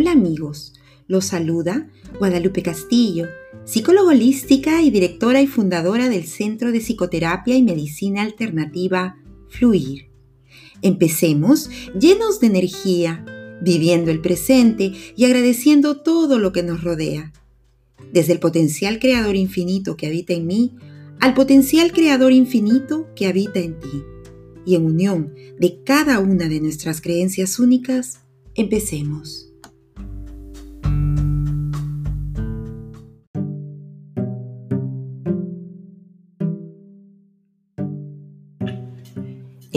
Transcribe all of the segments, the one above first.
Hola amigos, los saluda Guadalupe Castillo, psicóloga holística y directora y fundadora del Centro de Psicoterapia y Medicina Alternativa Fluir. Empecemos llenos de energía, viviendo el presente y agradeciendo todo lo que nos rodea. Desde el potencial creador infinito que habita en mí al potencial creador infinito que habita en ti. Y en unión de cada una de nuestras creencias únicas, empecemos.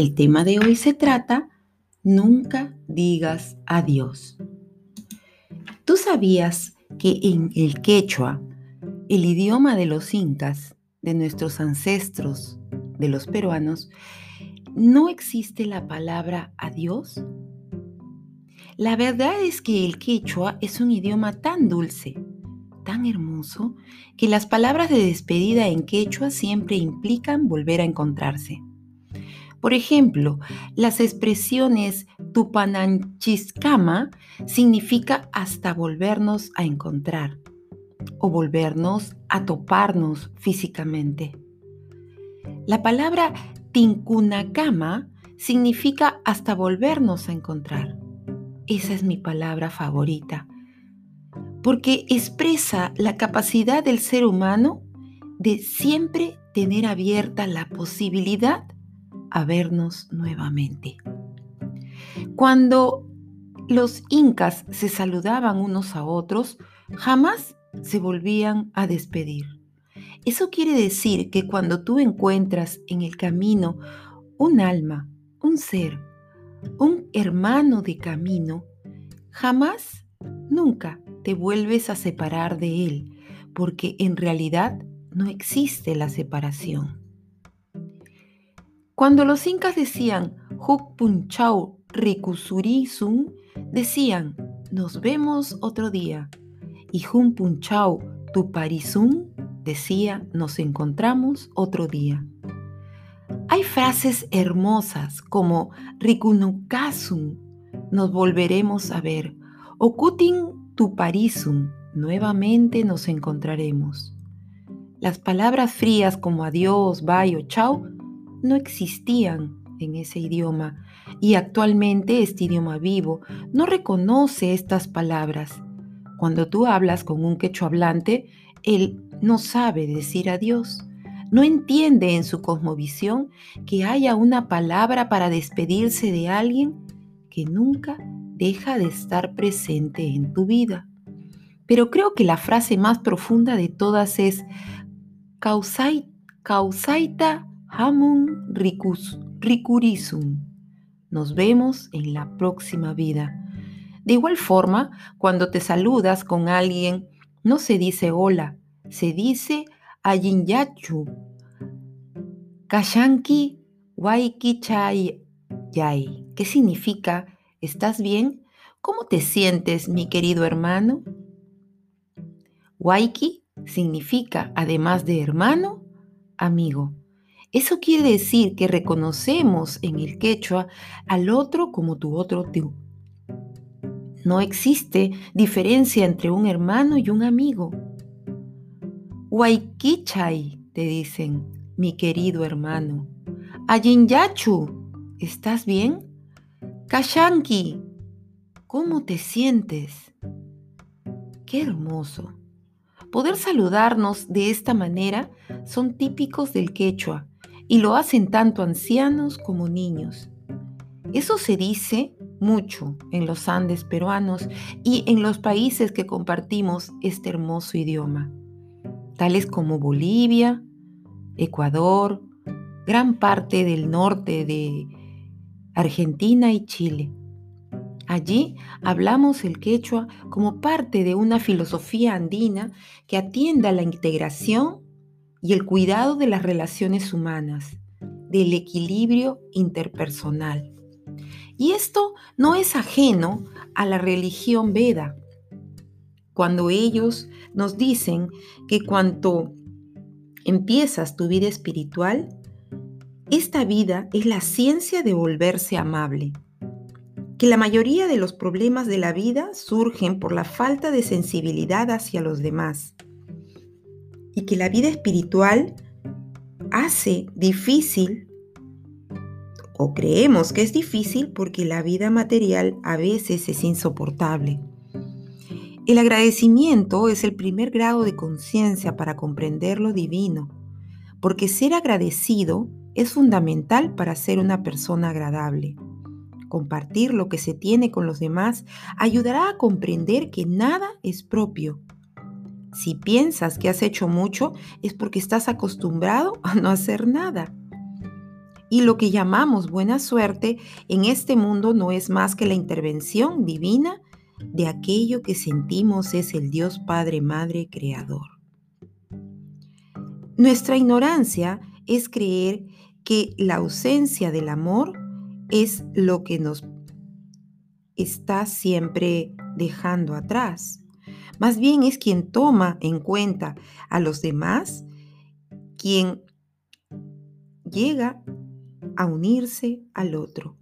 El tema de hoy se trata Nunca digas adiós. ¿Tú sabías que en el quechua, el idioma de los incas, de nuestros ancestros, de los peruanos, no existe la palabra adiós? La verdad es que el quechua es un idioma tan dulce, tan hermoso, que las palabras de despedida en quechua siempre implican volver a encontrarse. Por ejemplo, las expresiones tupananchiscama significa hasta volvernos a encontrar o volvernos a toparnos físicamente. La palabra tincunacama significa hasta volvernos a encontrar. Esa es mi palabra favorita, porque expresa la capacidad del ser humano de siempre tener abierta la posibilidad a vernos nuevamente. Cuando los incas se saludaban unos a otros, jamás se volvían a despedir. Eso quiere decir que cuando tú encuentras en el camino un alma, un ser, un hermano de camino, jamás, nunca te vuelves a separar de él, porque en realidad no existe la separación. Cuando los incas decían Huk Punchau Rikusurizun, decían nos vemos otro día. Y Jun Punchau Tuparizun decía nos encontramos otro día. Hay frases hermosas como Rikunukasun, nos volveremos a ver, o Kutin Tuparizun, nuevamente nos encontraremos. Las palabras frías como adiós, bye o chao no existían en ese idioma y actualmente este idioma vivo no reconoce estas palabras. Cuando tú hablas con un quechua hablante, él no sabe decir adiós. No entiende en su cosmovisión que haya una palabra para despedirse de alguien que nunca deja de estar presente en tu vida. Pero creo que la frase más profunda de todas es causaita Hamun Rikus, Rikurisum. Nos vemos en la próxima vida. De igual forma, cuando te saludas con alguien, no se dice hola, se dice ayinyachu. Kashanki waiki chai yai. ¿Qué significa? ¿Estás bien? ¿Cómo te sientes, mi querido hermano? Waiki significa, además de hermano, amigo. Eso quiere decir que reconocemos en el quechua al otro como tu otro tú. No existe diferencia entre un hermano y un amigo. Waikichay, te dicen, mi querido hermano. Ayinyachu, ¿estás bien? Kashanki, ¿cómo te sientes? Qué hermoso. Poder saludarnos de esta manera son típicos del quechua y lo hacen tanto ancianos como niños. Eso se dice mucho en los Andes peruanos y en los países que compartimos este hermoso idioma, tales como Bolivia, Ecuador, gran parte del norte de Argentina y Chile. Allí hablamos el quechua como parte de una filosofía andina que atiende a la integración y el cuidado de las relaciones humanas, del equilibrio interpersonal. Y esto no es ajeno a la religión Veda, cuando ellos nos dicen que cuando empiezas tu vida espiritual, esta vida es la ciencia de volverse amable, que la mayoría de los problemas de la vida surgen por la falta de sensibilidad hacia los demás y que la vida espiritual hace difícil o creemos que es difícil porque la vida material a veces es insoportable. El agradecimiento es el primer grado de conciencia para comprender lo divino, porque ser agradecido es fundamental para ser una persona agradable. Compartir lo que se tiene con los demás ayudará a comprender que nada es propio. Si piensas que has hecho mucho es porque estás acostumbrado a no hacer nada. Y lo que llamamos buena suerte en este mundo no es más que la intervención divina de aquello que sentimos es el Dios Padre, Madre, Creador. Nuestra ignorancia es creer que la ausencia del amor es lo que nos está siempre dejando atrás. Más bien es quien toma en cuenta a los demás, quien llega a unirse al otro.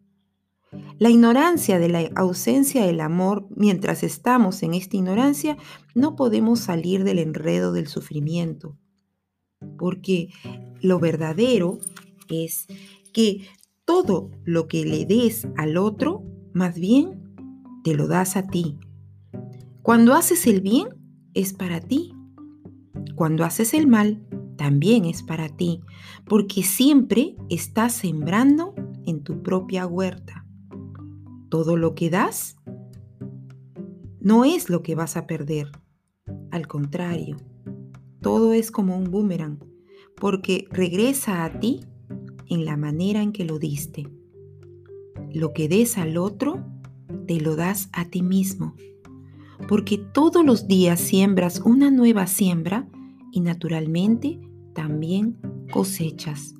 La ignorancia de la ausencia del amor, mientras estamos en esta ignorancia, no podemos salir del enredo del sufrimiento, porque lo verdadero es que todo lo que le des al otro, más bien, te lo das a ti. Cuando haces el bien, es para ti. Cuando haces el mal, también es para ti, porque siempre estás sembrando en tu propia huerta. Todo lo que das no es lo que vas a perder. Al contrario, todo es como un boomerang, porque regresa a ti en la manera en que lo diste. Lo que des al otro, te lo das a ti mismo, porque todos los días siembras una nueva siembra y naturalmente también cosechas.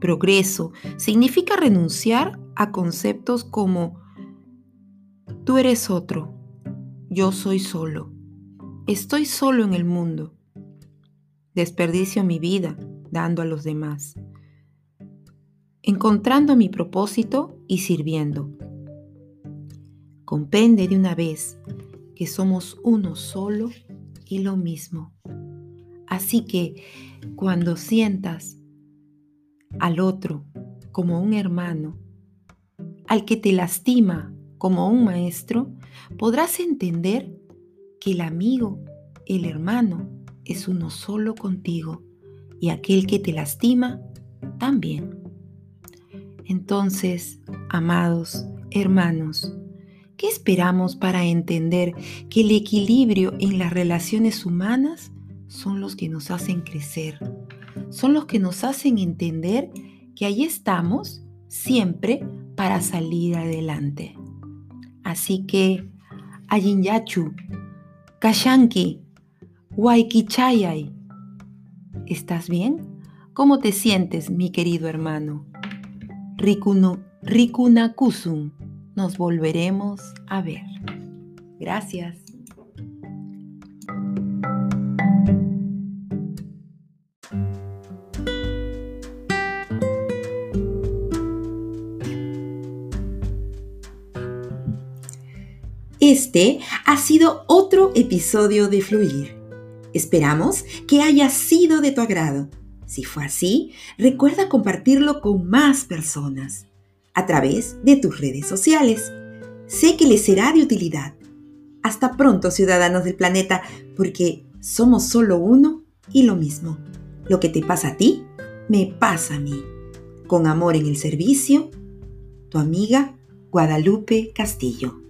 Progreso significa renunciar a conceptos como tú eres otro, yo soy solo, estoy solo en el mundo, desperdicio mi vida dando a los demás, encontrando mi propósito y sirviendo. Comprende de una vez que somos uno solo y lo mismo. Así que cuando sientas al otro como un hermano, al que te lastima como un maestro, podrás entender que el amigo, el hermano, es uno solo contigo y aquel que te lastima también. Entonces, amados hermanos, ¿qué esperamos para entender que el equilibrio en las relaciones humanas son los que nos hacen crecer, son los que nos hacen entender que ahí estamos siempre para salir adelante. Así que, Ayinyachu, Kashanki, Waikichayay, ¿estás bien? ¿Cómo te sientes, mi querido hermano? Rikuno, Rikunakusun, nos volveremos a ver. Gracias. Este ha sido otro episodio de Fluir. Esperamos que haya sido de tu agrado. Si fue así, recuerda compartirlo con más personas a través de tus redes sociales. Sé que les será de utilidad. Hasta pronto, ciudadanos del planeta, porque somos solo uno y lo mismo. Lo que te pasa a ti, me pasa a mí. Con amor en el servicio, tu amiga Guadalupe Castillo.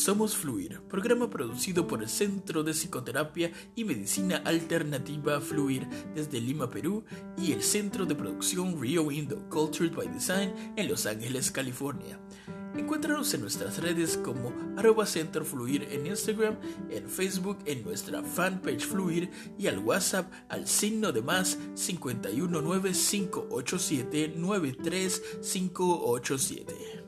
Somos Fluir, programa producido por el Centro de Psicoterapia y Medicina Alternativa Fluir desde Lima, Perú y el Centro de Producción Rio Window Cultured by Design en Los Ángeles, California. Encuéntranos en nuestras redes como arroba Centro Fluir en Instagram, en Facebook en nuestra fanpage Fluir y al WhatsApp al signo de más 519 587 93587.